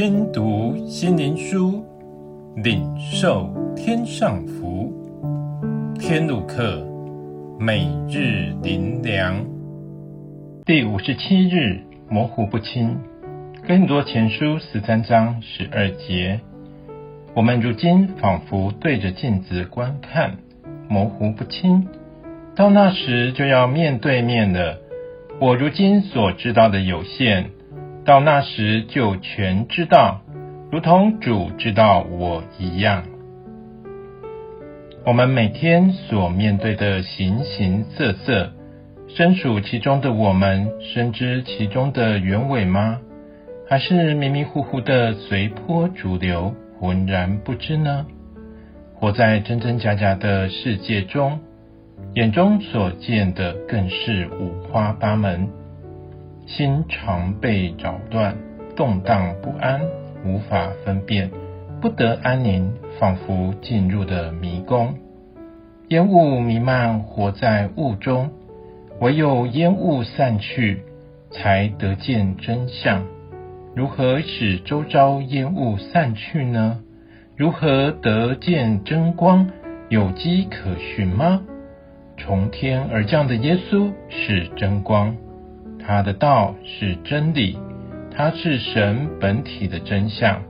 听读心灵书，领受天上福。天路客，每日灵粮，第五十七日，模糊不清。更多前书十三章十二节，我们如今仿佛对着镜子观看，模糊不清。到那时就要面对面了。我如今所知道的有限。到那时就全知道，如同主知道我一样。我们每天所面对的形形色色，身处其中的我们，深知其中的原委吗？还是迷迷糊糊的随波逐流，浑然不知呢？活在真真假假的世界中，眼中所见的更是五花八门。心常被扰乱，动荡不安，无法分辨，不得安宁，仿佛进入的迷宫。烟雾弥漫，活在雾中，唯有烟雾散去，才得见真相。如何使周遭烟雾散去呢？如何得见真光？有迹可循吗？从天而降的耶稣是真光。他的道是真理，他是神本体的真相，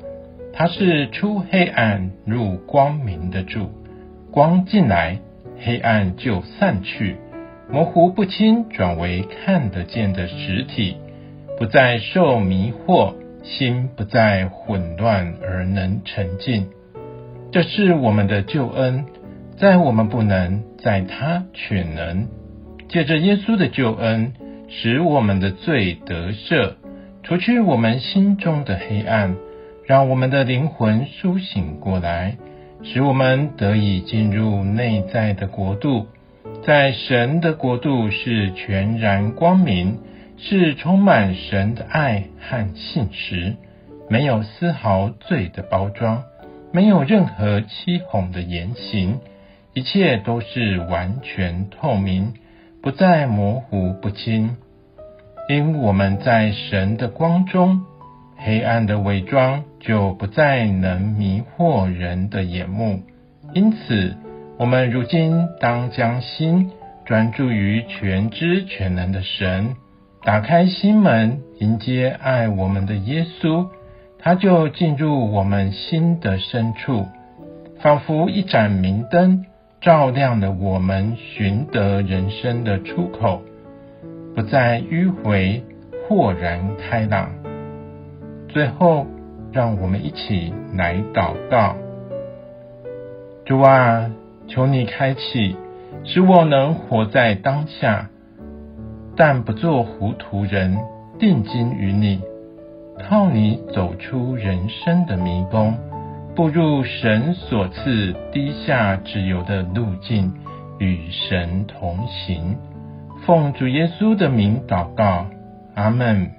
他是出黑暗入光明的主。光进来，黑暗就散去，模糊不清转为看得见的实体，不再受迷惑，心不再混乱而能沉静。这是我们的救恩，在我们不能，在他却能。借着耶稣的救恩。使我们的罪得赦，除去我们心中的黑暗，让我们的灵魂苏醒过来，使我们得以进入内在的国度。在神的国度是全然光明，是充满神的爱和信实，没有丝毫罪的包装，没有任何欺哄的言行，一切都是完全透明。不再模糊不清，因我们在神的光中，黑暗的伪装就不再能迷惑人的眼目。因此，我们如今当将心专注于全知全能的神，打开心门，迎接爱我们的耶稣，他就进入我们心的深处，仿佛一盏明灯。照亮了我们寻得人生的出口，不再迂回，豁然开朗。最后，让我们一起来祷告：主啊，求你开启，使我能活在当下，但不做糊涂人，定睛于你，靠你走出人生的迷宫。步入神所赐低下自由的路径，与神同行。奉主耶稣的名祷告，阿门。